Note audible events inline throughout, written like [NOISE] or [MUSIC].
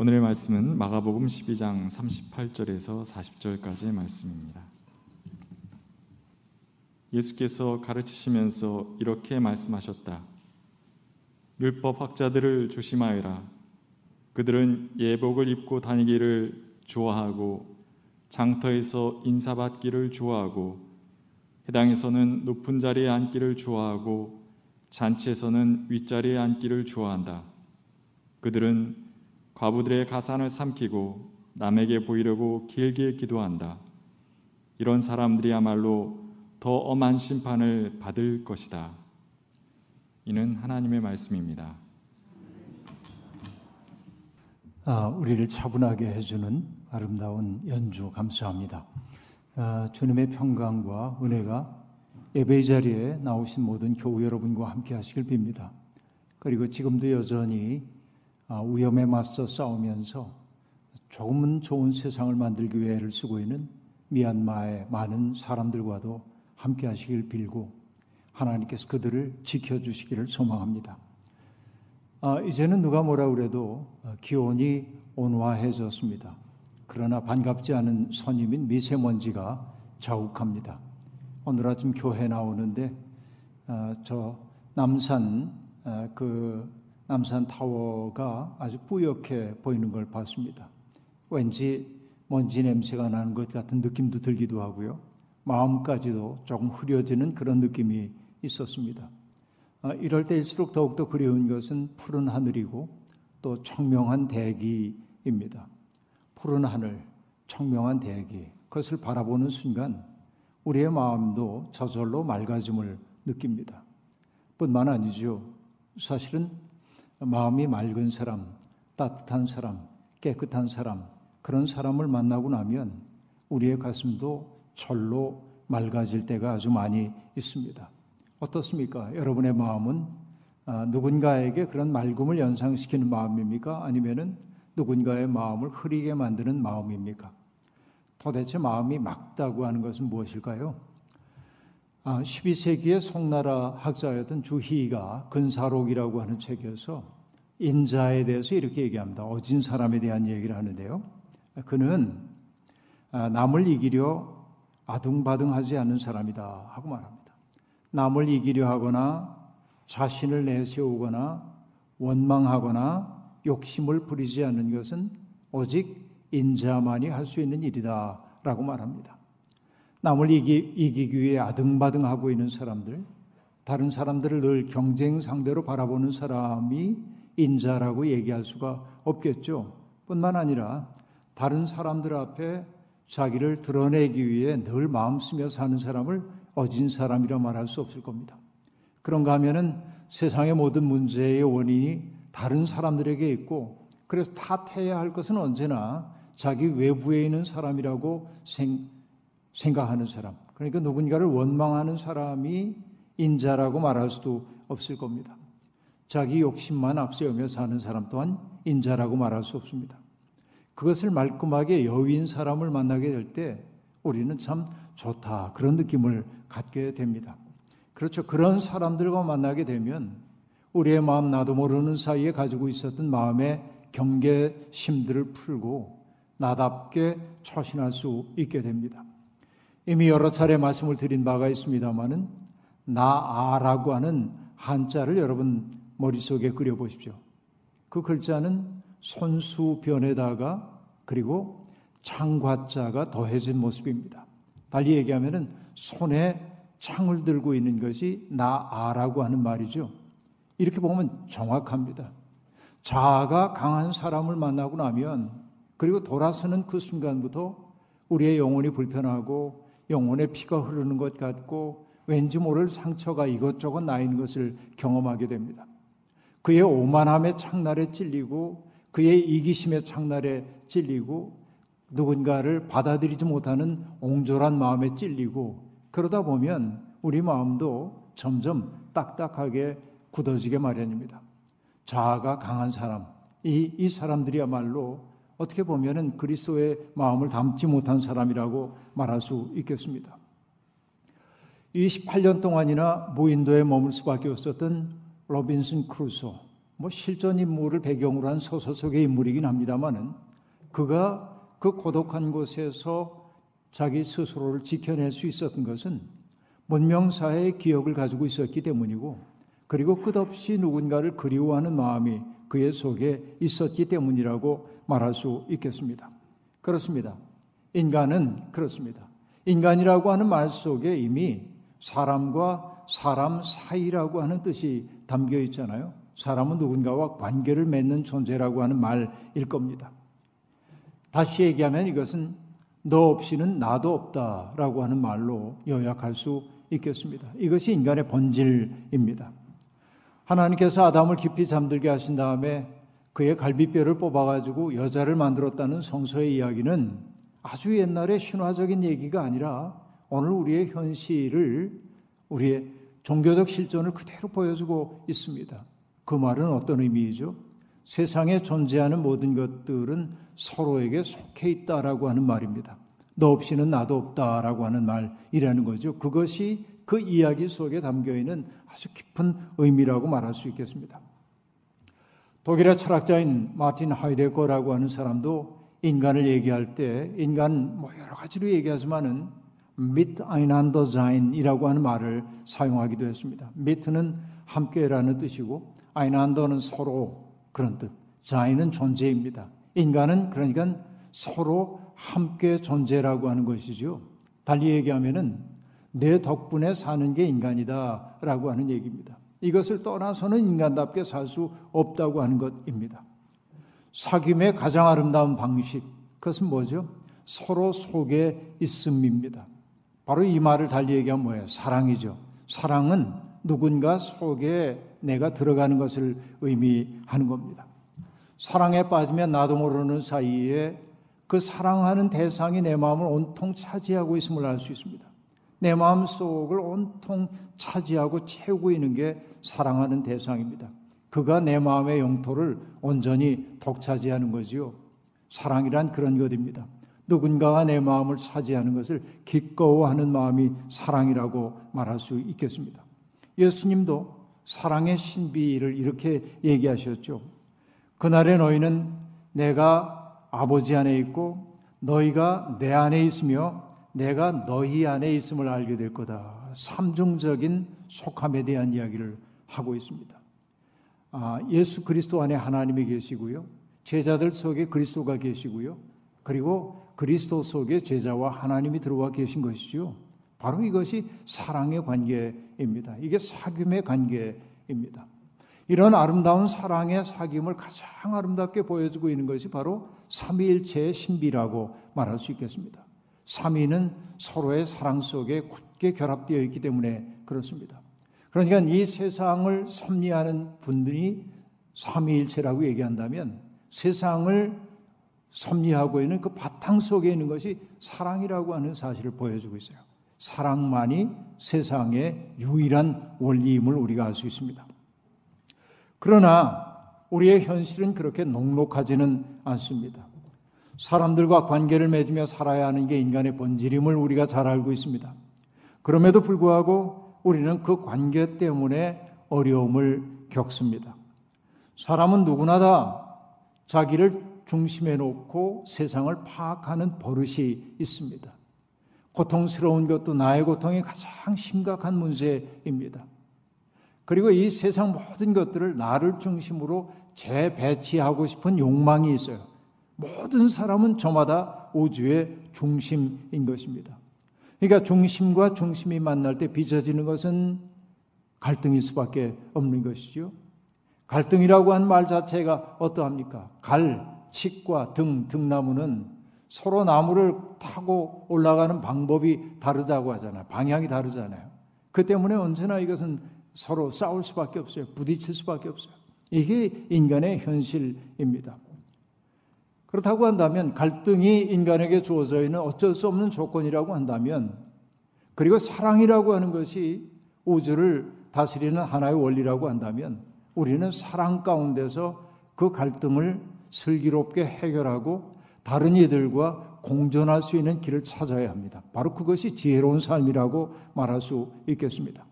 오늘의 말씀은 마가복음 12장 38절에서 40절까지의 말씀입니다. 예수께서 가르치시면서 이렇게 말씀하셨다. 율법 학자들을 조심하여라. 그들은 예복을 입고 다니기를 좋아하고 장터에서 인사받기를 좋아하고 해당에서는 높은 자리에 앉기를 좋아하고 잔치에서는 윗자리에 앉기를 좋아한다. 그들은 과부들의 가산을 삼키고 남에게 보이려고 길게 기도한다. 이런 사람들이야말로 더 엄한 심판을 받을 것이다. 이는 하나님의 말씀입니다. 아, 우리를 차분하게 해주는 아름다운 연주 감사합니다. 아, 주님의 평강과 은혜가 예배 자리에 나오신 모든 교우 여러분과 함께 하시길 빕니다. 그리고 지금도 여전히 아, 위험에 맞서 싸우면서 조금은 좋은 세상을 만들기 위해 애를 쓰고 있는 미얀마의 많은 사람들과도 함께 하시길 빌고 하나님께서 그들을 지켜주시기를 소망합니다. 아, 이제는 누가 뭐라 그래도 기온이 온화해졌습니다. 그러나 반갑지 않은 선임인 미세먼지가 자욱합니다. 오늘 아침 교회 나오는데 아, 저 남산 아, 그 남산 타워가 아주 뿌옇게 보이는 걸 봤습니다. 왠지 먼지 냄새가 나는 것 같은 느낌도 들기도 하고요. 마음까지도 조금 흐려지는 그런 느낌이 있었습니다. 아, 이럴 때일수록 더욱더 그리운 것은 푸른 하늘이고 또 청명한 대기입니다. 푸른 하늘, 청명한 대기, 그것을 바라보는 순간 우리의 마음도 저절로 맑아짐을 느낍니다. 뿐만 아니죠. 사실은 마음이 맑은 사람, 따뜻한 사람, 깨끗한 사람, 그런 사람을 만나고 나면 우리의 가슴도 절로 맑아질 때가 아주 많이 있습니다. 어떻습니까? 여러분의 마음은 아, 누군가에게 그런 맑음을 연상시키는 마음입니까? 아니면은 누군가의 마음을 흐리게 만드는 마음입니까? 도대체 마음이 맑다고 하는 것은 무엇일까요? 아, 12세기의 송나라 학자였던 주희가 근사록이라고 하는 책에서 인자에 대해서 이렇게 얘기합니다. 어진 사람에 대한 얘기를 하는데요. 그는 아, 남을 이기려 아둥바둥하지 않는 사람이다 하고 말합니다. 남을 이기려 하거나 자신을 내세우거나 원망하거나 욕심을 부리지 않는 것은 오직 인자만이 할 수 있는 일이다 라고 말합니다. 남을 이기, 이기기 위해 아등바등하고 있는 사람들, 다른 사람들을 늘 경쟁 상대로 바라보는 사람이 인자라고 얘기할 수가 없겠죠. 뿐만 아니라 다른 사람들 앞에 자기를 드러내기 위해 늘 마음 쓰며 사는 사람을 어진 사람이라 말할 수 없을 겁니다. 그런가 하면은 세상의 모든 문제의 원인이 다른 사람들에게 있고 그래서 탓해야 할 것은 언제나 자기 외부에 있는 사람이라고 생, 생각하는 사람. 그러니까 누군가를 원망하는 사람이 인자라고 말할 수도 없을 겁니다. 자기 욕심만 앞세우며 사는 사람 또한 인자라고 말할 수 없습니다. 그것을 말끔하게 여윈 사람을 만나게 될 때 우리는 참 좋다. 그런 느낌을 갖게 됩니다. 그렇죠. 그런 사람들과 만나게 되면 우리의 마음 나도 모르는 사이에 가지고 있었던 마음의 경계심들을 풀고 나답게 처신할 수 있게 됩니다. 이미 여러 차례 말씀을 드린 바가 있습니다만은 나아라고 하는 한자를 여러분 머릿속에 그려보십시오. 그 글자는 손수변에다가 그리고 창과자가 더해진 모습입니다. 달리 얘기하면은 손에 창을 들고 있는 것이 나아라고 하는 말이죠. 이렇게 보면 정확합니다. 자아가 강한 사람을 만나고 나면 그리고 돌아서는 그 순간부터 우리의 영혼이 불편하고 영혼의 피가 흐르는 것 같고 왠지 모를 상처가 이것저것 나 있는 것을 경험하게 됩니다. 그의 오만함의 창날에 찔리고 그의 이기심의 창날에 찔리고 누군가를 받아들이지 못하는 옹졸한 마음에 찔리고 그러다 보면 우리 마음도 점점 딱딱하게 굳어지게 마련입니다. 자아가 강한 사람, 이, 이 사람들이야말로 어떻게 보면은 그리스도의 마음을 담지 못한 사람이라고 말할 수 있겠습니다. 28년 동안이나 무인도에 머물 수밖에 없었던 로빈슨 크루소, 뭐 실존 인물을 배경으로 한 소설 속의 인물이긴 합니다만은 그가 그 고독한 곳에서 자기 스스로를 지켜낼 수 있었던 것은 문명사의 기억을 가지고 있었기 때문이고 그리고 끝없이 누군가를 그리워하는 마음이 그의 속에 있었기 때문이라고 말할 수 있겠습니다. 그렇습니다. 인간은 그렇습니다. 인간이라고 하는 말 속에 이미 사람과 사람 사이라고 하는 뜻이 담겨 있잖아요. 사람은 누군가와 관계를 맺는 존재라고 하는 말일 겁니다. 다시 얘기하면 이것은 너 없이는 나도 없다라고 하는 말로 요약할 수 있겠습니다. 이것이 인간의 본질입니다. 하나님께서 아담을 깊이 잠들게 하신 다음에 그의 갈비뼈를 뽑아가지고 여자를 만들었다는 성서의 이야기는 아주 옛날의 신화적인 얘기가 아니라 오늘 우리의 현실을 우리의 종교적 실존을 그대로 보여주고 있습니다. 그 말은 어떤 의미이죠? 세상에 존재하는 모든 것들은 서로에게 속해 있다라고 하는 말입니다. 너 없이는 나도 없다라고 하는 말이라는 거죠. 그것이 그 이야기 속에 담겨 있는 아주 깊은 의미라고 말할 수 있겠습니다. 독일의 철학자인 마틴 하이데거라고 하는 사람도 인간을 얘기할 때 인간 뭐 여러 가지로 얘기하지만은 mit einander sein이라고 하는 말을 사용하기도 했습니다. mit는 함께라는 뜻이고 einander는 서로 그런 뜻. sein은 존재입니다. 인간은 그러니까 서로 함께 존재라고 하는 것이죠. 달리 얘기하면은 내 덕분에 사는 게 인간이다 라고 하는 얘기입니다. 이것을 떠나서는 인간답게 살 수 없다고 하는 것입니다. 사귐의 가장 아름다운 방식, 그것은 뭐죠? 서로 속에 있음입니다. 바로 이 말을 달리 얘기하면 뭐예요? 사랑이죠. 사랑은 누군가 속에 내가 들어가는 것을 의미하는 겁니다. 사랑에 빠지면 나도 모르는 사이에 그 사랑하는 대상이 내 마음을 온통 차지하고 있음을 알 수 있습니다. 내 마음 속을 온통 차지하고 채우고 있는 게 사랑하는 대상입니다. 그가 내 마음의 영토를 온전히 독차지하는 거지요. 사랑이란 그런 것입니다. 누군가가 내 마음을 차지하는 것을 기꺼워하는 마음이 사랑이라고 말할 수 있겠습니다. 예수님도 사랑의 신비를 이렇게 얘기하셨죠. 그날의 너희는 내가 아버지 안에 있고 너희가 내 안에 있으며 내가 너희 안에 있음을 알게 될 거다. 삼중적인 속함에 대한 이야기를 하고 있습니다. 아, 예수 그리스도 안에 하나님이 계시고요. 제자들 속에 그리스도가 계시고요. 그리고 그리스도 속에 제자와 하나님이 들어와 계신 것이죠. 바로 이것이 사랑의 관계입니다. 이게 사귐의 관계입니다. 이런 아름다운 사랑의 사귐을 가장 아름답게 보여주고 있는 것이 바로 삼위일체의 신비라고 말할 수 있겠습니다. 삼위는 서로의 사랑 속에 굳게 결합되어 있기 때문에 그렇습니다. 그러니까 이 세상을 섭리하는 분들이 삼위일체라고 얘기한다면 세상을 섭리하고 있는 그 바탕 속에 있는 것이 사랑이라고 하는 사실을 보여주고 있어요. 사랑만이 세상의 유일한 원리임을 우리가 알 수 있습니다. 그러나 우리의 현실은 그렇게 녹록하지는 않습니다. 사람들과 관계를 맺으며 살아야 하는 게 인간의 본질임을 우리가 잘 알고 있습니다. 그럼에도 불구하고 우리는 그 관계 때문에 어려움을 겪습니다. 사람은 누구나 다 자기를 중심에 놓고 세상을 파악하는 버릇이 있습니다. 고통스러운 것도 나의 고통이 가장 심각한 문제입니다. 그리고 이 세상 모든 것들을 나를 중심으로 재배치하고 싶은 욕망이 있어요. 모든 사람은 저마다 우주의 중심인 것입니다. 그러니까 중심과 중심이 만날 때 빚어지는 것은 갈등일 수밖에 없는 것이죠. 갈등이라고 한 말 자체가 어떠합니까? 갈, 칡과 등, 등나무는 서로 나무를 타고 올라가는 방법이 다르다고 하잖아요. 방향이 다르잖아요. 그 때문에 언제나 이것은 서로 싸울 수밖에 없어요. 부딪힐 수밖에 없어요. 이게 인간의 현실입니다. 그렇다고 한다면 갈등이 인간에게 주어져 있는 어쩔 수 없는 조건이라고 한다면 그리고 사랑이라고 하는 것이 우주를 다스리는 하나의 원리라고 한다면 우리는 사랑 가운데서 그 갈등을 슬기롭게 해결하고 다른 이들과 공존할 수 있는 길을 찾아야 합니다. 바로 그것이 지혜로운 삶이라고 말할 수 있겠습니다.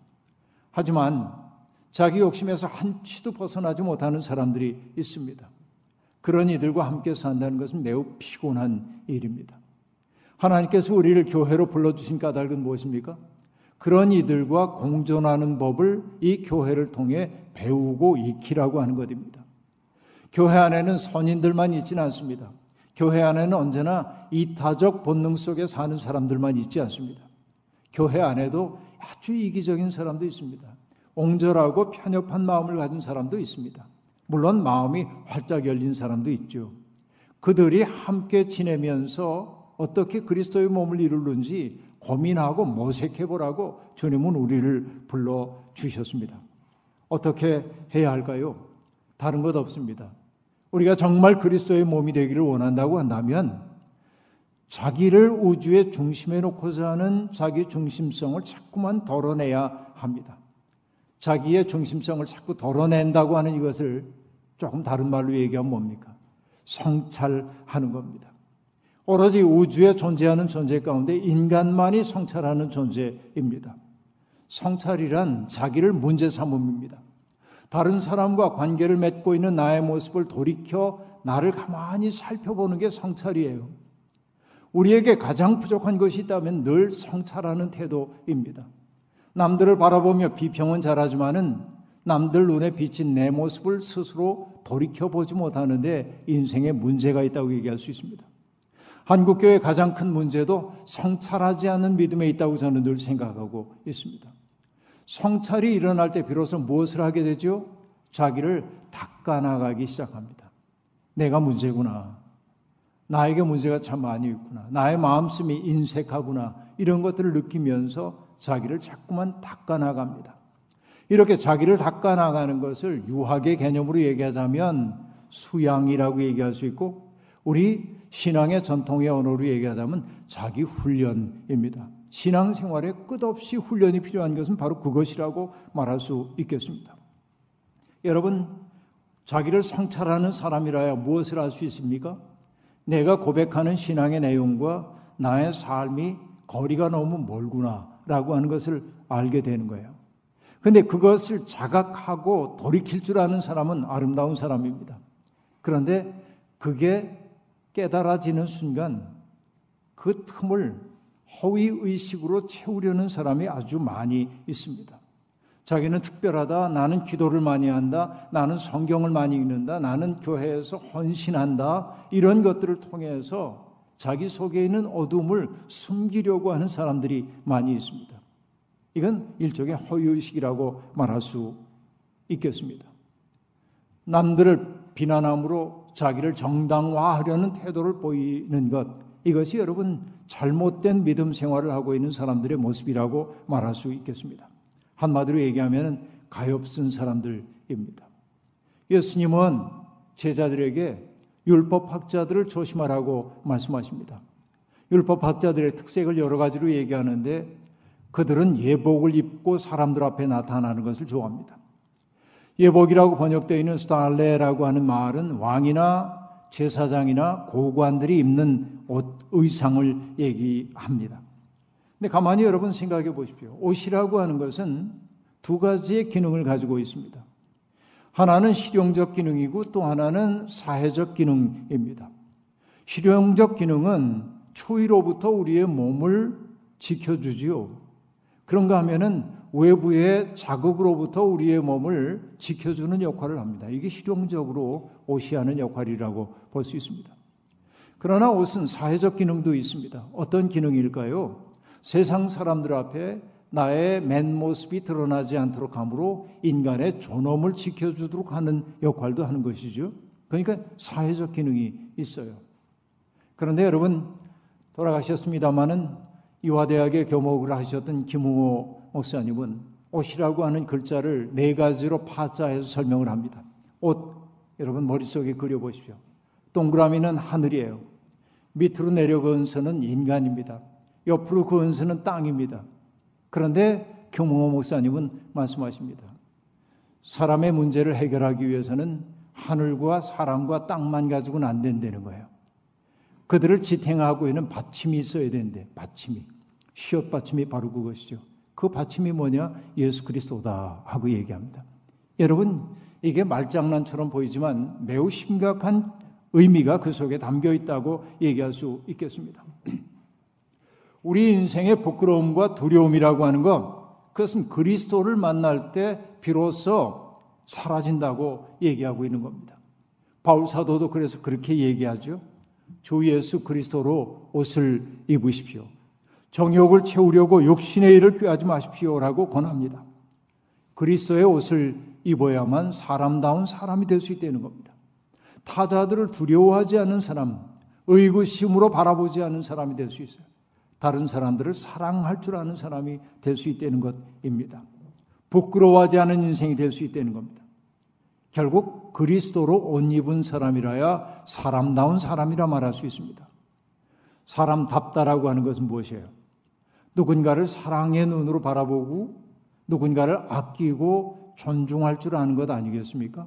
하지만 자기 욕심에서 한치도 벗어나지 못하는 사람들이 있습니다. 그런 이들과 함께 산다는 것은 매우 피곤한 일입니다. 하나님께서 우리를 교회로 불러주신 까닭은 무엇입니까? 그런 이들과 공존하는 법을 이 교회를 통해 배우고 익히라고 하는 것입니다. 교회 안에는 선인들만 있지는 않습니다. 교회 안에는 언제나 이타적 본능 속에 사는 사람들만 있지 않습니다. 교회 안에도 아주 이기적인 사람도 있습니다. 옹졸하고 편협한 마음을 가진 사람도 있습니다. 물론 마음이 활짝 열린 사람도 있죠. 그들이 함께 지내면서 어떻게 그리스도의 몸을 이루는지 고민하고 모색해 보라고 주님은 우리를 불러 주셨습니다. 어떻게 해야 할까요? 다른 것 없습니다. 우리가 정말 그리스도의 몸이 되기를 원한다고 한다면 자기를 우주의 중심에 놓고자 하는 자기 중심성을 자꾸만 덜어내야 합니다. 자기의 중심성을 자꾸 덜어낸다고 하는 이것을 조금 다른 말로 얘기하면 뭡니까? 성찰하는 겁니다. 오로지 우주에 존재하는 존재 가운데 인간만이 성찰하는 존재입니다. 성찰이란 자기를 문제 삼음입니다. 다른 사람과 관계를 맺고 있는 나의 모습을 돌이켜 나를 가만히 살펴보는 게 성찰이에요. 우리에게 가장 부족한 것이 있다면 늘 성찰하는 태도입니다. 남들을 바라보며 비평은 잘하지만은 남들 눈에 비친 내 모습을 스스로 돌이켜보지 못하는데 인생에 문제가 있다고 얘기할 수 있습니다. 한국교회 가장 큰 문제도 성찰하지 않는 믿음에 있다고 저는 늘 생각하고 있습니다. 성찰이 일어날 때 비로소 무엇을 하게 되죠? 자기를 닦아나가기 시작합니다. 내가 문제구나. 나에게 문제가 참 많이 있구나. 나의 마음씀이 인색하구나. 이런 것들을 느끼면서 자기를 자꾸만 닦아나갑니다. 이렇게 자기를 닦아나가는 것을 유학의 개념으로 얘기하자면 수양이라고 얘기할 수 있고 우리 신앙의 전통의 언어로 얘기하자면 자기 훈련입니다. 신앙 생활에 끝없이 훈련이 필요한 것은 바로 그것이라고 말할 수 있겠습니다. 여러분, 자기를 성찰하는 사람이라야 무엇을 할 수 있습니까? 내가 고백하는 신앙의 내용과 나의 삶이 거리가 너무 멀구나라고 하는 것을 알게 되는 거예요. 근데 그것을 자각하고 돌이킬 줄 아는 사람은 아름다운 사람입니다. 그런데 그게 깨달아지는 순간 그 틈을 허위 의식으로 채우려는 사람이 아주 많이 있습니다. 자기는 특별하다. 나는 기도를 많이 한다. 나는 성경을 많이 읽는다. 나는 교회에서 헌신한다. 이런 것들을 통해서 자기 속에 있는 어둠을 숨기려고 하는 사람들이 많이 있습니다. 이건 일종의 허위의식이라고 말할 수 있겠습니다. 남들을 비난함으로 자기를 정당화하려는 태도를 보이는 것, 이것이 여러분 잘못된 믿음 생활을 하고 있는 사람들의 모습이라고 말할 수 있겠습니다. 한마디로 얘기하면 가엾은 사람들입니다. 예수님은 제자들에게 율법학자들을 조심하라고 말씀하십니다. 율법학자들의 특색을 여러 가지로 얘기하는데 그들은 예복을 입고 사람들 앞에 나타나는 것을 좋아합니다. 예복이라고 번역되어 있는 스탈레라고 하는 말은 왕이나 제사장이나 고관들이 입는 옷, 의상을 얘기합니다. 근데 가만히 여러분 생각해 보십시오. 옷이라고 하는 것은 두 가지의 기능을 가지고 있습니다. 하나는 실용적 기능이고 또 하나는 사회적 기능입니다. 실용적 기능은 추위로부터 우리의 몸을 지켜주지요. 그런가 하면은 외부의 자극으로부터 우리의 몸을 지켜주는 역할을 합니다. 이게 실용적으로 옷이 하는 역할이라고 볼 수 있습니다. 그러나 옷은 사회적 기능도 있습니다. 어떤 기능일까요? 세상 사람들 앞에 나의 맨 모습이 드러나지 않도록 함으로 인간의 존엄을 지켜주도록 하는 역할도 하는 것이죠. 그러니까 사회적 기능이 있어요. 그런데 여러분 돌아가셨습니다마는 이화대학의 교목을 하셨던 김웅호 목사님은 옷이라고 하는 글자를 네 가지로 파자해서 설명을 합니다. 옷 여러분 머릿속에 그려보십시오. 동그라미는 하늘이에요. 밑으로 내려간 선은 인간입니다. 옆으로 그은 선은 땅입니다. 그런데 교몽호 목사님은 말씀하십니다. 사람의 문제를 해결하기 위해서는 하늘과 사람과 땅만 가지고는 안 된다는 거예요. 그들을 지탱하고 있는 받침이 있어야 되는데 받침이 시옷 받침이 바로 그것이죠. 그 받침이 뭐냐? 예수 그리스도다 하고 얘기합니다. 여러분, 이게 말장난처럼 보이지만 매우 심각한 의미가 그 속에 담겨 있다고 얘기할 수 있겠습니다. [CLEARS THROAT] 우리 인생의 부끄러움과 두려움이라고 하는 것, 그것은 그리스도를 만날 때 비로소 사라진다고 얘기하고 있는 겁니다. 바울 사도도 그래서 그렇게 얘기하죠. 주 예수 그리스도로 옷을 입으십시오. 정욕을 채우려고 욕심의 일을 꾀하지 마십시오라고 권합니다. 그리스도의 옷을 입어야만 사람다운 사람이 될 수 있다는 겁니다. 타자들을 두려워하지 않는 사람, 의구심으로 바라보지 않는 사람이 될 수 있어요. 다른 사람들을 사랑할 줄 아는 사람이 될 수 있다는 것입니다. 부끄러워하지 않은 인생이 될 수 있다는 겁니다. 결국 그리스도로 옷 입은 사람이라야 사람다운 사람이라 말할 수 있습니다. 사람답다라고 하는 것은 무엇이에요? 누군가를 사랑의 눈으로 바라보고 누군가를 아끼고 존중할 줄 아는 것 아니겠습니까?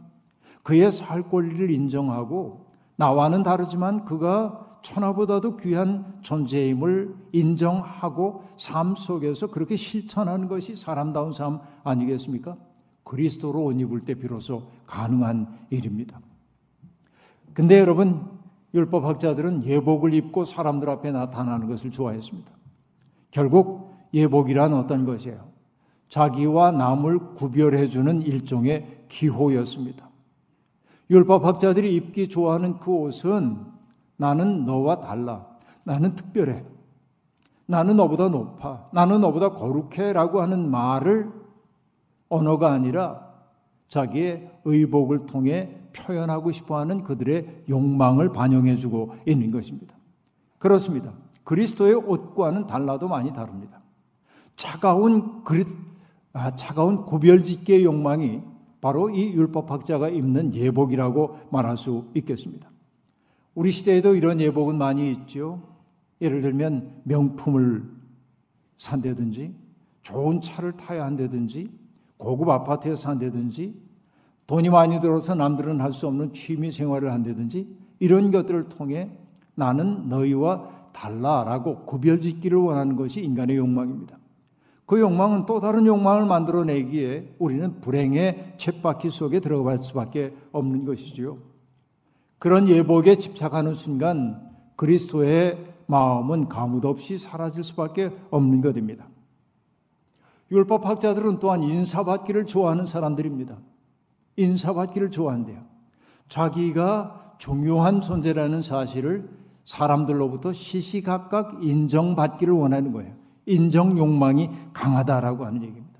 그의 살 권리를 인정하고 나와는 다르지만 그가 천하보다도 귀한 존재임을 인정하고 삶 속에서 그렇게 실천하는 것이 사람다운 삶 아니겠습니까? 그리스도로 옷 입을 때 비로소 가능한 일입니다. 근데 여러분, 율법학자들은 예복을 입고 사람들 앞에 나타나는 것을 좋아했습니다. 결국 예복이란 어떤 것이에요? 자기와 남을 구별해주는 일종의 기호였습니다. 율법학자들이 입기 좋아하는 그 옷은 나는 너와 달라. 나는 특별해. 나는 너보다 높아. 나는 너보다 거룩해. 라고 하는 말을 언어가 아니라 자기의 의복을 통해 표현하고 싶어 하는 그들의 욕망을 반영해 주고 있는 것입니다. 그렇습니다. 그리스도의 옷과는 달라도 많이 다릅니다. 차가운 그리, 아, 차가운 구별짓기의 욕망이 바로 이 율법학자가 입는 예복이라고 말할 수 있겠습니다. 우리 시대에도 이런 예복은 많이 있죠. 예를 들면 명품을 산다든지 좋은 차를 타야 한다든지 고급 아파트에 산다든지 돈이 많이 들어서 남들은 할 수 없는 취미 생활을 한다든지 이런 것들을 통해 나는 너희와 달라라고 구별짓기를 원하는 것이 인간의 욕망입니다. 그 욕망은 또 다른 욕망을 만들어내기에 우리는 불행의 쳇바퀴 속에 들어갈 수밖에 없는 것이지요. 그런 예복에 집착하는 순간 그리스도의 마음은 가뭇 없이 사라질 수밖에 없는 것입니다. 율법학자들은 또한 인사받기를 좋아하는 사람들입니다. 인사받기를 좋아한대요. 자기가 중요한 존재라는 사실을 사람들로부터 시시각각 인정받기를 원하는 거예요. 인정 욕망이 강하다라고 하는 얘기입니다.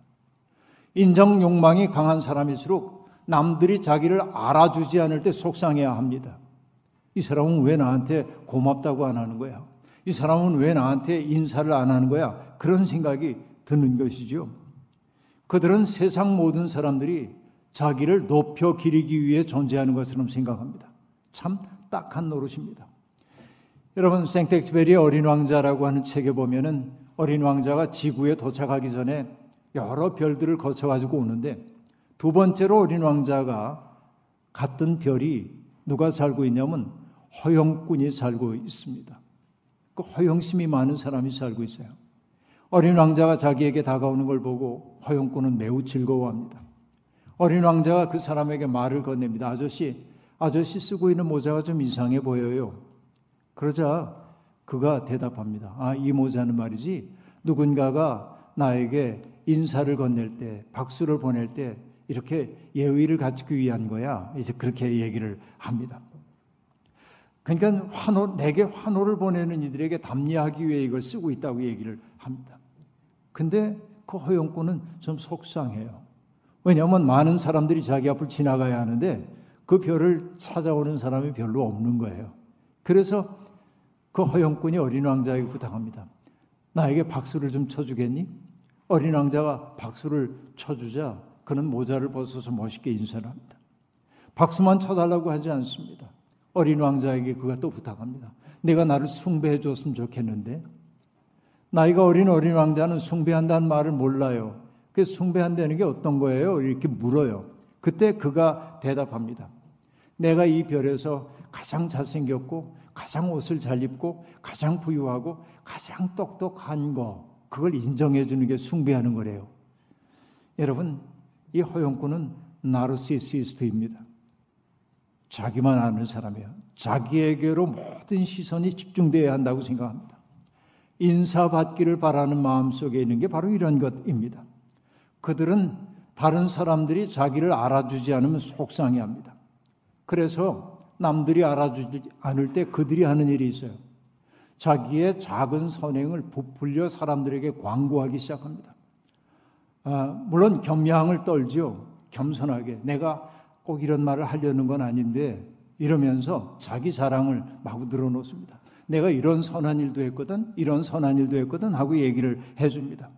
인정 욕망이 강한 사람일수록 남들이 자기를 알아주지 않을 때 속상해야 합니다. 이 사람은 왜 나한테 고맙다고 안 하는 거야? 이 사람은 왜 나한테 인사를 안 하는 거야? 그런 생각이 드는 것이죠. 그들은 세상 모든 사람들이 자기를 높여 기리기 위해 존재하는 것처럼 생각합니다. 참 딱한 노릇입니다. 여러분, 생텍쥐베리의 어린 왕자라고 하는 책에 보면은 어린 왕자가 지구에 도착하기 전에 여러 별들을 거쳐 가지고 오는데 두 번째로 어린 왕자가 갔던 별이 누가 살고 있냐면 허영꾼이 살고 있습니다. 그 허영심이 많은 사람이 살고 있어요. 어린 왕자가 자기에게 다가오는 걸 보고 허영꾼은 매우 즐거워합니다. 어린 왕자가 그 사람에게 말을 건넵니다. 아저씨, 아저씨 쓰고 있는 모자가 좀 이상해 보여요. 그러자 그가 대답합니다. 아, 이 모자는 말이지. 누군가가 나에게 인사를 건넬 때, 박수를 보낼 때 이렇게 예의를 갖추기 위한 거야. 이제 그렇게 얘기를 합니다. 그러니까 환호, 내게 환호를 보내는 이들에게 답례하기 위해 이걸 쓰고 있다고 얘기를 합니다. 근데 그 허용꾼은 좀 속상해요. 왜냐하면 많은 사람들이 자기 앞을 지나가야 하는데 그 별을 찾아오는 사람이 별로 없는 거예요. 그래서 그 허용꾼이 어린 왕자에게 부탁합니다. 나에게 박수를 좀 쳐주겠니? 어린 왕자가 박수를 쳐주자 그는 모자를 벗어서 멋있게 인사를 합니다. 박수만 쳐달라고 하지 않습니다. 어린 왕자에게 그가 또 부탁합니다. 내가 나를 숭배해 줬으면 좋겠는데 나이가 어린 어린 왕자는 숭배한다는 말을 몰라요. 그 숭배한다는 게 어떤 거예요? 이렇게 물어요. 그때 그가 대답합니다. 내가 이 별에서 가장 잘생겼고 가장 옷을 잘 입고 가장 부유하고 가장 똑똑한 거 그걸 인정해 주는 게 숭배하는 거래요. 여러분 이 허용꾼은 나르시시스트입니다. 자기만 아는 사람이에요. 자기에게로 모든 시선이 집중되어야 한다고 생각합니다. 인사받기를 바라는 마음 속에 있는 게 바로 이런 것입니다. 그들은 다른 사람들이 자기를 알아주지 않으면 속상해 합니다. 그래서 남들이 알아주지 않을 때 그들이 하는 일이 있어요. 자기의 작은 선행을 부풀려 사람들에게 광고하기 시작합니다. 아, 물론 겸양을 떨죠. 겸손하게. 내가 꼭 이런 말을 하려는 건 아닌데 이러면서 자기 자랑을 마구 늘어놓습니다. 내가 이런 선한 일도 했거든, 이런 선한 일도 했거든 하고 얘기를 해줍니다.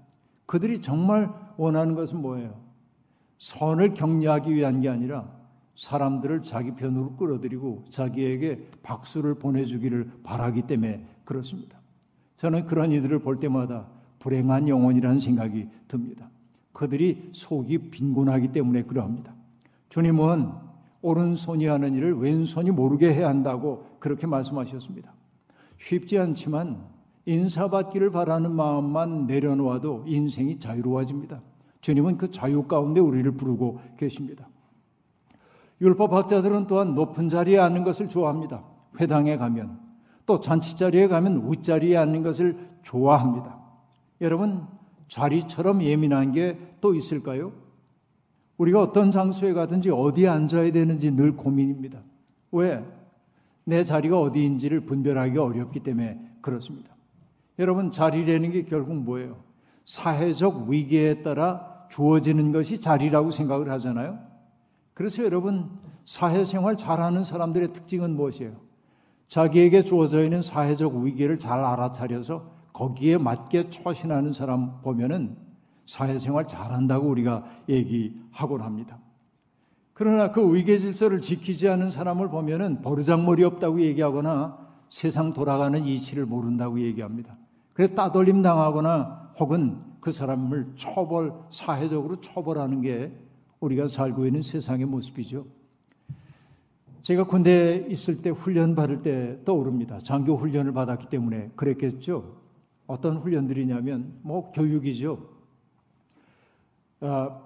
그들이 정말 원하는 것은 뭐예요? 선을 격려하기 위한 게 아니라 사람들을 자기 편으로 끌어들이고 자기에게 박수를 보내주기를 바라기 때문에 그렇습니다. 저는 그런 이들을 볼 때마다 불행한 영혼이라는 생각이 듭니다. 그들이 속이 빈곤하기 때문에 그러합니다. 주님은 오른손이 하는 일을 왼손이 모르게 해야 한다고 그렇게 말씀하셨습니다. 쉽지 않지만 인사받기를 바라는 마음만 내려놓아도 인생이 자유로워집니다. 주님은 그 자유 가운데 우리를 부르고 계십니다. 율법학자들은 또한 높은 자리에 앉는 것을 좋아합니다. 회당에 가면 또 잔치 자리에 가면 윗자리에 앉는 것을 좋아합니다. 여러분 자리처럼 예민한 게 또 있을까요? 우리가 어떤 장소에 가든지 어디에 앉아야 되는지 늘 고민입니다. 왜? 내 자리가 어디인지를 분별하기 어렵기 때문에 그렇습니다. 여러분 자리라는 게 결국 뭐예요? 사회적 위기에 따라 주어지는 것이 자리라고 생각을 하잖아요. 그래서 여러분 사회생활 잘하는 사람들의 특징은 무엇이에요? 자기에게 주어져 있는 사회적 위기를 잘 알아차려서 거기에 맞게 처신하는 사람 보면은 사회생활 잘한다고 우리가 얘기하곤 합니다. 그러나 그 위계 질서를 지키지 않는 사람을 보면은 버르장머리 없다고 얘기하거나 세상 돌아가는 이치를 모른다고 얘기합니다. 그래서 따돌림 당하거나 혹은 그 사람을 처벌, 사회적으로 처벌하는 게 우리가 살고 있는 세상의 모습이죠. 제가 군대에 있을 때 훈련 받을 때 떠오릅니다. 장교 훈련을 받았기 때문에 그랬겠죠. 어떤 훈련들이냐면 뭐 교육이죠. 아,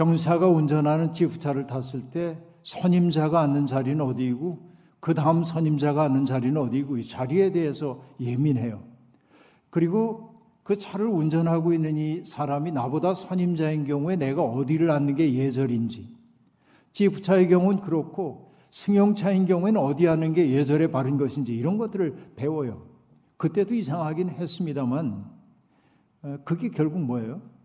병사가 운전하는 지프차를 탔을 때 선임자가 앉는 자리는 어디이고 그 다음 선임자가 앉는 자리는 어디이고 이 자리에 대해서 예민해요. 그리고 그 차를 운전하고 있는 이 사람이 나보다 선임자인 경우에 내가 어디를 앉는 게 예절인지 지프차의 경우는 그렇고 승용차인 경우에는 어디 앉는 게 예절에 바른 것인지 이런 것들을 배워요. 그때도 이상하긴 했습니다만 어, 그게 결국 뭐예요?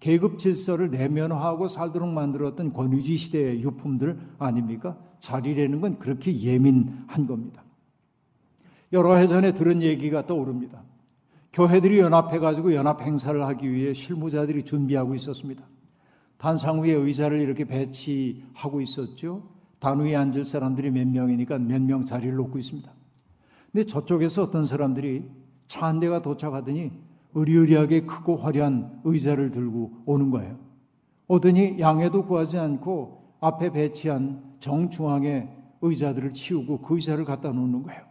계급 질서를 내면화하고 살도록 만들었던 권위주의 시대의 유품들 아닙니까? 자리라는 건 그렇게 예민한 겁니다. 여러 해 전에 들은 얘기가 떠오릅니다. 교회들이 연합해가지고 연합 행사를 하기 위해 실무자들이 준비하고 있었습니다. 단상 위에 의자를 이렇게 배치하고 있었죠. 단 위에 앉을 사람들이 몇 명이니까 몇 명 자리를 놓고 있습니다. 근데 저쪽에서 어떤 사람들이 차 한 대가 도착하더니 의리의리하게 크고 화려한 의자를 들고 오는 거예요. 오더니 양해도 구하지 않고 앞에 배치한 정중앙에 의자들을 치우고 그 의자를 갖다 놓는 거예요.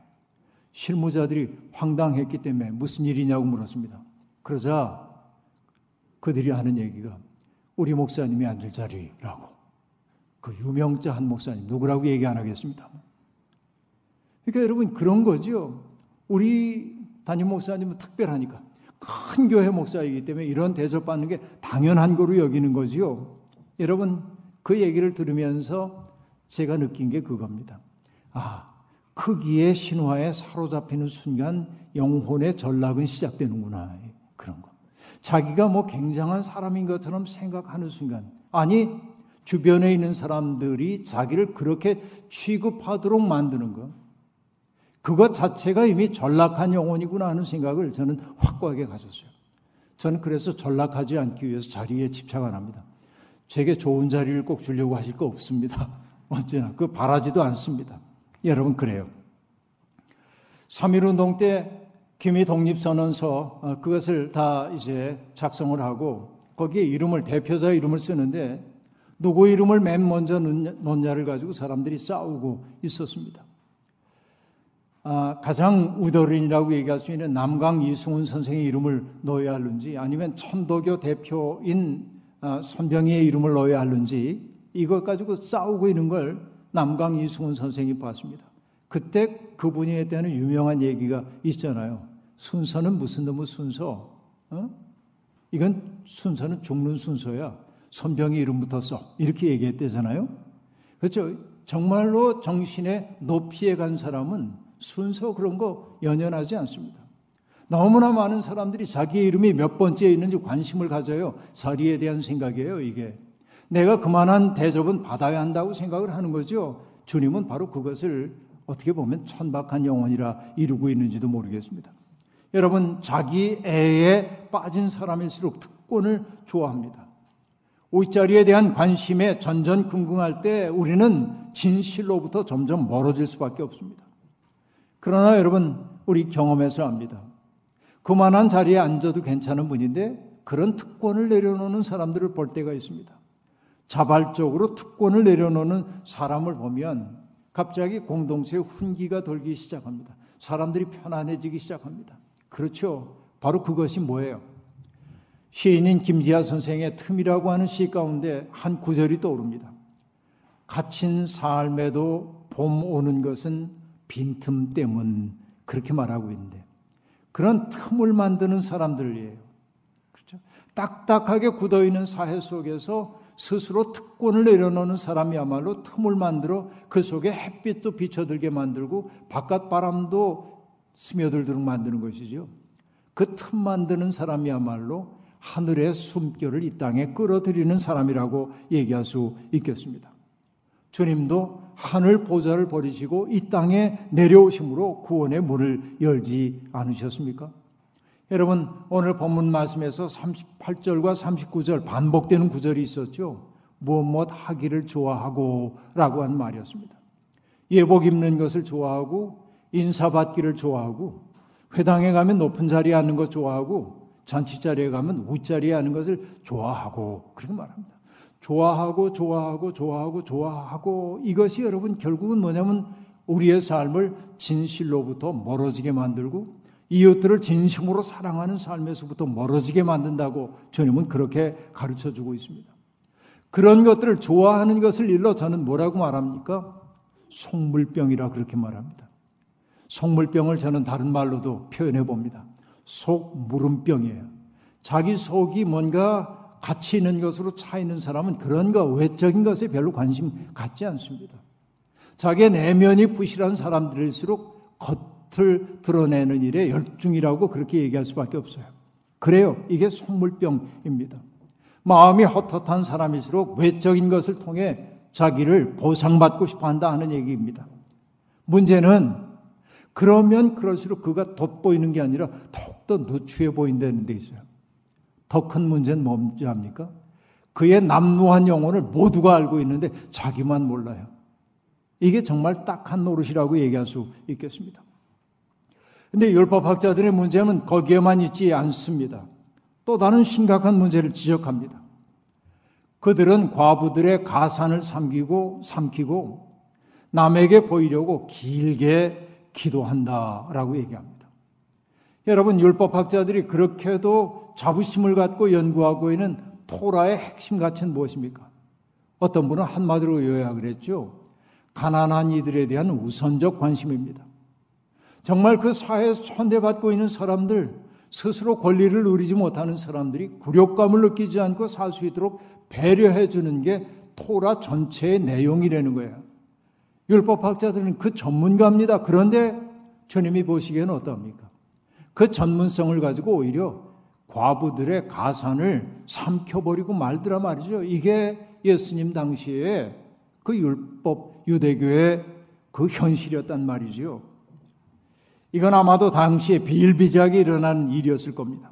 실무자들이 황당했기 때문에 무슨 일이냐고 물었습니다. 그러자 그들이 하는 얘기가 우리 목사님이 앉을 자리라고. 그 유명자 한 목사님, 누구라고 얘기 안 하겠습니다. 그러니까 여러분 그런 거죠. 우리 담임 목사님은 특별하니까. 큰 교회 목사이기 때문에 이런 대접받는 게 당연한 거로 여기는 거지요. 여러분, 그 얘기를 들으면서 제가 느낀 게 그겁니다. 아, 크기의 신화에 사로잡히는 순간 영혼의 전락은 시작되는구나. 그런 거. 자기가 뭐 굉장한 사람인 것처럼 생각하는 순간, 아니, 주변에 있는 사람들이 자기를 그렇게 취급하도록 만드는 것. 그것 자체가 이미 전락한 영혼이구나 하는 생각을 저는 확고하게 가졌어요. 저는 그래서 전락하지 않기 위해서 자리에 집착 안 합니다. 제게 좋은 자리를 꼭 주려고 하실 거 없습니다. [LAUGHS] 언제나 그 바라지도 않습니다. 여러분 그래요. 3.1운동 때 기미 독립선언서 어, 그것을 다 이제 작성을 하고 거기에 이름을 대표자 이름을 쓰는데 누구 이름을 맨 먼저 넣냐를 가지고 사람들이 싸우고 있었습니다. 아, 가장 우더린이라고 얘기할 수 있는 남강 이승훈 선생의 이름을 넣어야 하는지 아니면 천도교 대표인 아, 손병희의 이름을 넣어야 하는지 이것 가지고 싸우고 있는 걸 남강 이승훈 선생이 봤습니다. 그때 그분이 했다는 유명한 얘기가 있잖아요. 순서는 무슨 놈의 순서? 어? 이건 순서는 죽는 순서야. 손병이 이름 붙었어. 이렇게 얘기했대잖아요. 그렇죠. 정말로 정신의 높이에 간 사람은 순서 그런 거 연연하지 않습니다. 너무나 많은 사람들이 자기 이름이 몇 번째에 있는지 관심을 가져요. 사리에 대한 생각이에요, 이게. 내가 그만한 대접은 받아야 한다고 생각을 하는 거죠. 주님은 바로 그것을 어떻게 보면 천박한 영혼이라 이루고 있는지도 모르겠습니다. 여러분, 자기 애에 빠진 사람일수록 특권을 좋아합니다. 옷자리에 대한 관심에 전전긍긍할 때 우리는 진실로부터 점점 멀어질 수밖에 없습니다. 그러나 여러분, 우리 경험에서 압니다. 그만한 자리에 앉아도 괜찮은 분인데 그런 특권을 내려놓는 사람들을 볼 때가 있습니다. 자발적으로 특권을 내려놓는 사람을 보면 갑자기 공동체의 훈기가 돌기 시작합니다. 사람들이 편안해지기 시작합니다. 그렇죠. 바로 그것이 뭐예요? 시인인 김지아 선생의 틈이라고 하는 시 가운데 한 구절이 떠오릅니다. 갇힌 삶에도 봄 오는 것은 빈틈 때문 그렇게 말하고 있는데 그런 틈을 만드는 사람들이에요. 그렇죠? 딱딱하게 굳어 있는 사회 속에서 스스로 특권을 내려놓는 사람이야말로 틈을 만들어 그 속에 햇빛도 비춰들게 만들고 바깥 바람도 스며들도록 만드는 것이죠. 그 틈 만드는 사람이야말로 하늘의 숨결을 이 땅에 끌어들이는 사람이라고 얘기할 수 있겠습니다. 주님도 하늘 보좌를 버리시고 이 땅에 내려오심으로 구원의 문을 열지 않으셨습니까? 여러분, 오늘 본문 말씀에서 38절과 39절 반복되는 구절이 있었죠. 무엇 하기를 좋아하고 라고 한 말이었습니다. 예복 입는 것을 좋아하고 인사받기를 좋아하고 회당에 가면 높은 자리에 앉는 것 좋아하고 잔치 자리에 가면 윗자리에 앉는 것을 좋아하고 그렇게 말합니다. 좋아하고 좋아하고 좋아하고 좋아하고 이것이 여러분 결국은 뭐냐면 우리의 삶을 진실로부터 멀어지게 만들고 이웃들을 진심으로 사랑하는 삶에서부터 멀어지게 만든다고 주님은 그렇게 가르쳐 주고 있습니다. 그런 것들을 좋아하는 것을 일러 저는 뭐라고 말합니까? 속물병이라 그렇게 말합니다. 속물병을 저는 다른 말로도 표현해 봅니다. 속물음병이에요. 자기 속이 뭔가 가치 있는 것으로 차 있는 사람은 그런 거 외적인 것에 별로 관심 갖지 않습니다. 자기의 내면이 부실한 사람들일수록 겉을 드러내는 일에 열중이라고 그렇게 얘기할 수밖에 없어요. 그래요. 이게 속물병입니다. 마음이 헛헛한 사람일수록 외적인 것을 통해 자기를 보상받고 싶어 한다 하는 얘기입니다. 문제는 그러면 그럴수록 그가 돋보이는 게 아니라 더욱더 누추해 보인다는 데 있어요. 더 큰 문제는 뭔지 압니까? 그의 남루한 영혼을 모두가 알고 있는데 자기만 몰라요. 이게 정말 딱한 노릇이라고 얘기할 수 있겠습니다. 근데 율법학자들의 문제는 거기에만 있지 않습니다. 또 다른 심각한 문제를 지적합니다. 그들은 과부들의 가산을 삼키고 삼키고 남에게 보이려고 길게 기도한다라고 얘기합니다. 여러분 율법학자들이 그렇게도 자부심을 갖고 연구하고 있는 토라의 핵심 가치는 무엇입니까? 어떤 분은 한마디로 요약을 했죠. 가난한 이들에 대한 우선적 관심입니다. 정말 그 사회에서 천대받고 있는 사람들, 스스로 권리를 누리지 못하는 사람들이 굴욕감을 느끼지 않고 살 수 있도록 배려해 주는 게 토라 전체의 내용이라는 거예요. 율법학자들은 그 전문가입니다. 그런데 주님이 보시기에는 어떠합니까? 그 전문성을 가지고 오히려 과부들의 가산을 삼켜버리고 말더라 말이죠. 이게 예수님 당시에 그 율법 유대교의 그 현실이었단 말이지요. 이건 아마도 당시에 비일비재하게 일어난 일이었을 겁니다.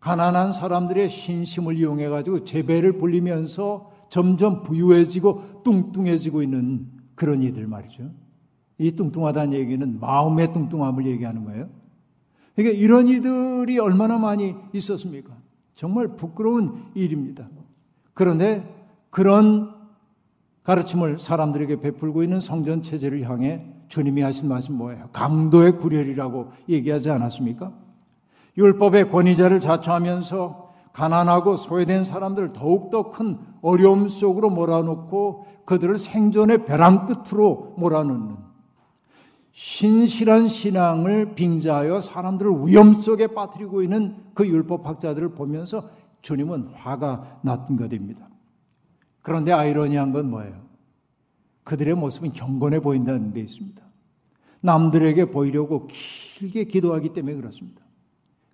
가난한 사람들의 신심을 이용해 가지고 재배를 불리면서 점점 부유해지고 뚱뚱해지고 있는 그런 이들 말이죠. 이 뚱뚱하다는 얘기는 마음의 뚱뚱함을 얘기하는 거예요. 그러니까 이런 이들이 얼마나 많이 있었습니까? 정말 부끄러운 일입니다. 그런데 그런 가르침을 사람들에게 베풀고 있는 성전 체제를 향해 주님이 하신 말씀 뭐예요? 강도의 구렬이라고 얘기하지 않았습니까? 율법의 권위자를 자처하면서 가난하고 소외된 사람들을 더욱더 큰 어려움 속으로 몰아넣고 그들을 생존의 벼랑 끝으로 몰아넣는 신실한 신앙을 빙자하여 사람들을 위험 속에 빠뜨리고 있는 그 율법학자들을 보면서 주님은 화가 났던 것입니다. 그런데 아이러니한 건 뭐예요? 그들의 모습은 경건해 보인다는 데 있습니다. 남들에게 보이려고 길게 기도하기 때문에 그렇습니다.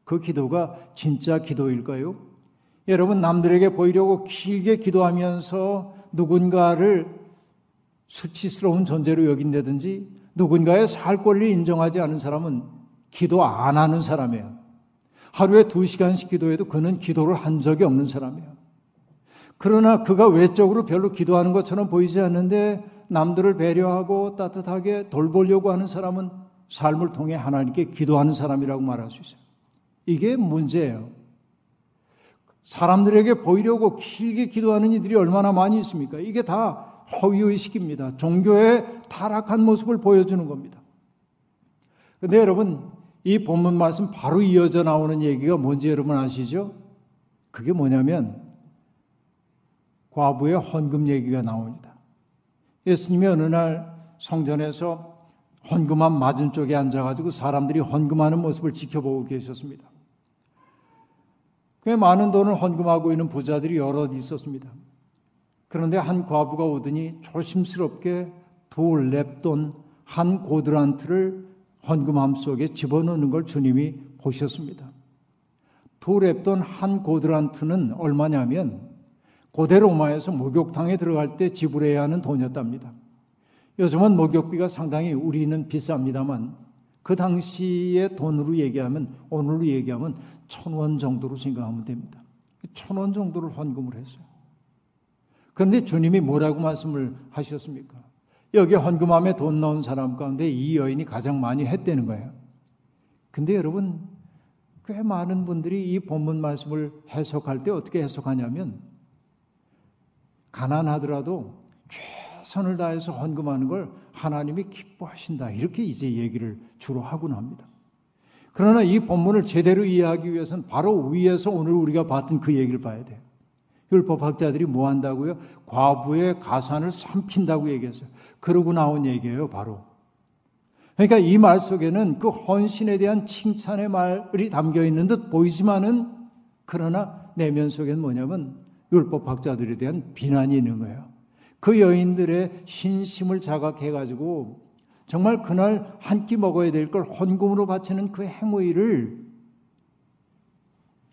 그 기도가 진짜 기도일까요? 여러분, 남들에게 보이려고 길게 기도하면서 누군가를 수치스러운 존재로 여긴다든지 누군가의 살 권리 인정하지 않은 사람은 기도 안 하는 사람이에요. 하루에 두 시간씩 기도해도 그는 기도를 한 적이 없는 사람이에요. 그러나 그가 외적으로 별로 기도하는 것처럼 보이지 않는데 남들을 배려하고 따뜻하게 돌보려고 하는 사람은 삶을 통해 하나님께 기도하는 사람이라고 말할 수 있어요. 이게 문제예요. 사람들에게 보이려고 길게 기도하는 이들이 얼마나 많이 있습니까? 이게 다 허위의식입니다. 종교의 타락한 모습을 보여주는 겁니다. 근데 여러분, 이 본문 말씀 바로 이어져 나오는 얘기가 뭔지 여러분 아시죠? 그게 뭐냐면, 과부의 헌금 얘기가 나옵니다. 예수님이 어느 날 성전에서 헌금함 맞은 쪽에 앉아가지고 사람들이 헌금하는 모습을 지켜보고 계셨습니다. 꽤 많은 돈을 헌금하고 있는 부자들이 여럿 있었습니다. 그런데 한 과부가 오더니 조심스럽게 두 랩돈 한 고드란트를 헌금함 속에 집어넣는 걸 주님이 보셨습니다. 두 랩돈 한 고드란트는 얼마냐면 고대 로마에서 목욕탕에 들어갈 때 지불해야 하는 돈이었답니다. 요즘은 목욕비가 상당히 우리는 비쌉니다만 그 당시의 돈으로 얘기하면 오늘로 얘기하면 천 원 정도로 생각하면 됩니다. 천 원 정도를 헌금을 했어요. 그런데 주님이 뭐라고 말씀을 하셨습니까? 여기 헌금함에 돈 넣은 사람 가운데 이 여인이 가장 많이 했다는 거예요. 근데 여러분, 꽤 많은 분들이 이 본문 말씀을 해석할 때 어떻게 해석하냐면, 가난하더라도 최선을 다해서 헌금하는 걸 하나님이 기뻐하신다. 이렇게 이제 얘기를 주로 하곤 합니다. 그러나 이 본문을 제대로 이해하기 위해서는 바로 위에서 오늘 우리가 봤던 그 얘기를 봐야 돼요. 율법학자들이 뭐 한다고요? 과부의 가산을 삼킨다고 얘기했어요. 그러고 나온 얘기예요, 바로. 그러니까 이 말 속에는 그 헌신에 대한 칭찬의 말이 담겨 있는 듯 보이지만은 그러나 내면 속에는 뭐냐면 율법학자들에 대한 비난이 있는 거예요. 그 여인들의 신심을 자각해가지고 정말 그날 한 끼 먹어야 될 걸 헌금으로 바치는 그 행위를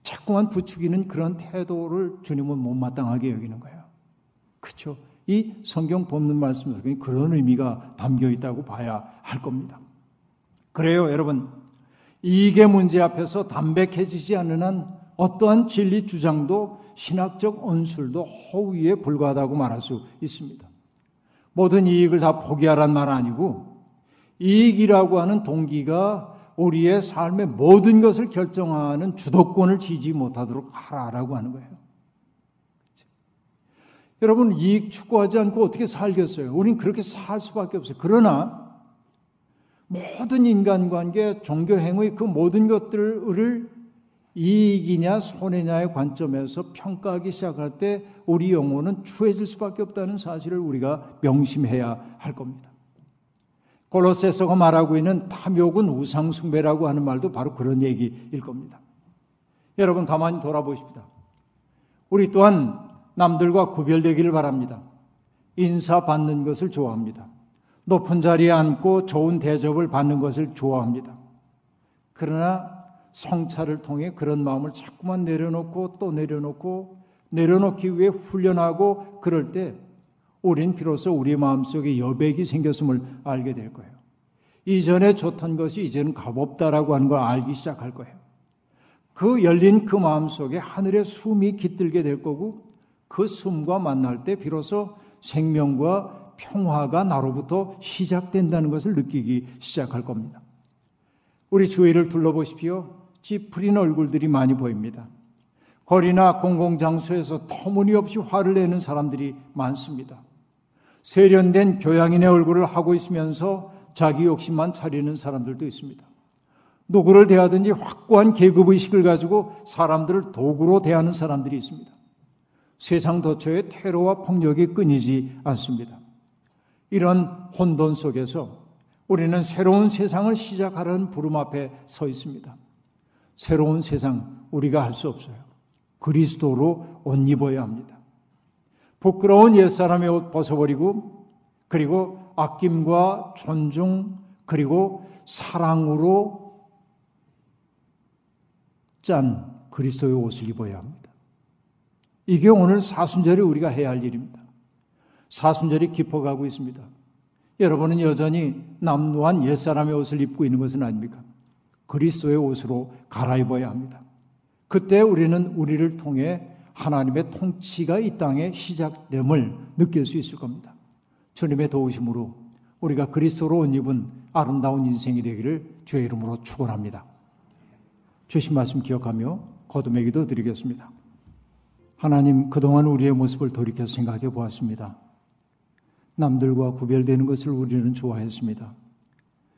자꾸만 부추기는 그런 태도를 주님은 못마땅하게 여기는 거예요. 그렇죠? 이 성경 본문 말씀 속에 그런 의미가 담겨 있다고 봐야 할 겁니다. 그래요, 여러분. 이게 문제 앞에서 담백해지지 않는 한 어떠한 진리 주장도 신학적 언술도 허위에 불과하다고 말할 수 있습니다. 모든 이익을 다 포기하란 말 아니고 이익이라고 하는 동기가 우리의 삶의 모든 것을 결정하는 주도권을 지지 못하도록 하라라고 하는 거예요. 여러분 이익 추구하지 않고 어떻게 살겠어요? 우린 그렇게 살 수밖에 없어요. 그러나 모든 인간관계, 종교 행위 그 모든 것들을 이익이냐 손해냐의 관점에서 평가하기 시작할 때 우리 영혼은 추해질 수밖에 없다는 사실을 우리가 명심해야 할 겁니다. 골로새서가 말하고 있는 탐욕은 우상숭배라고 하는 말도 바로 그런 얘기일 겁니다. 여러분 가만히 돌아보십시다. 우리 또한 남들과 구별되기를 바랍니다. 인사 받는 것을 좋아합니다. 높은 자리에 앉고 좋은 대접을 받는 것을 좋아합니다. 그러나 성찰을 통해 그런 마음을 자꾸만 내려놓고 또 내려놓고 내려놓기 위해 훈련하고 그럴 때 우린 비로소 우리 마음속에 여백이 생겼음을 알게 될 거예요. 이전에 좋던 것이 이제는 값없다라고 하는 걸 알기 시작할 거예요. 그 열린 그 마음속에 하늘의 숨이 깃들게 될 거고 그 숨과 만날 때 비로소 생명과 평화가 나로부터 시작된다는 것을 느끼기 시작할 겁니다. 우리 주위를 둘러보십시오. 찌푸린 얼굴들이 많이 보입니다. 거리나 공공장소에서 터무니없이 화를 내는 사람들이 많습니다. 세련된 교양인의 얼굴을 하고 있으면서 자기 욕심만 차리는 사람들도 있습니다. 누구를 대하든지 확고한 계급의식을 가지고 사람들을 도구로 대하는 사람들이 있습니다. 세상 도처의 테러와 폭력이 끊이지 않습니다. 이런 혼돈 속에서 우리는 새로운 세상을 시작하려는 부름 앞에 서 있습니다. 새로운 세상 우리가 할 수 없어요. 그리스도로 옷 입어야 합니다. 부끄러운 옛사람의 옷 벗어버리고 그리고 아낌과 존중 그리고 사랑으로 짠 그리스도의 옷을 입어야 합니다. 이게 오늘 사순절에 우리가 해야 할 일입니다. 사순절이 깊어가고 있습니다. 여러분은 여전히 남루한 옛사람의 옷을 입고 있는 것은 아닙니까? 그리스도의 옷으로 갈아입어야 합니다. 그때 우리는 우리를 통해 하나님의 통치가 이 땅에 시작됨을 느낄 수 있을 겁니다. 주님의 도우심으로 우리가 그리스도로 옷 입은 아름다운 인생이 되기를 주의 이름으로 축원합니다. 주신 말씀 기억하며 거듭의 기도 드리겠습니다. 하나님 그동안 우리의 모습을 돌이켜 생각해 보았습니다. 남들과 구별되는 것을 우리는 좋아했습니다.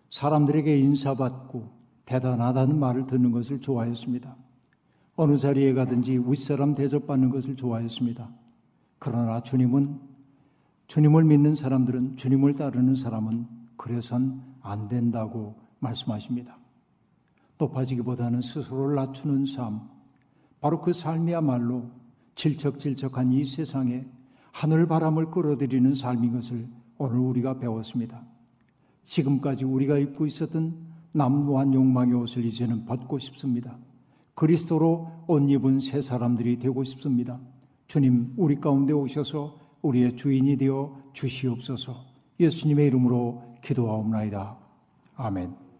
사람들에게 인사받고 대단하다는 말을 듣는 것을 좋아했습니다. 어느 자리에 가든지 윗사람 대접받는 것을 좋아했습니다. 그러나 주님은 주님을 믿는 사람들은 주님을 따르는 사람은 그래선 안 된다고 말씀하십니다. 높아지기보다는 스스로를 낮추는 삶, 바로 그 삶이야말로 질척질척한 이 세상에 하늘 바람을 끌어들이는 삶인 것을 오늘 우리가 배웠습니다. 지금까지 우리가 입고 있었던 남루한 욕망의 옷을 이제는 벗고 싶습니다. 그리스도로 옷 입은 새 사람들이 되고 싶습니다. 주님, 우리 가운데 오셔서 우리의 주인이 되어 주시옵소서. 예수님의 이름으로 기도하옵나이다. 아멘.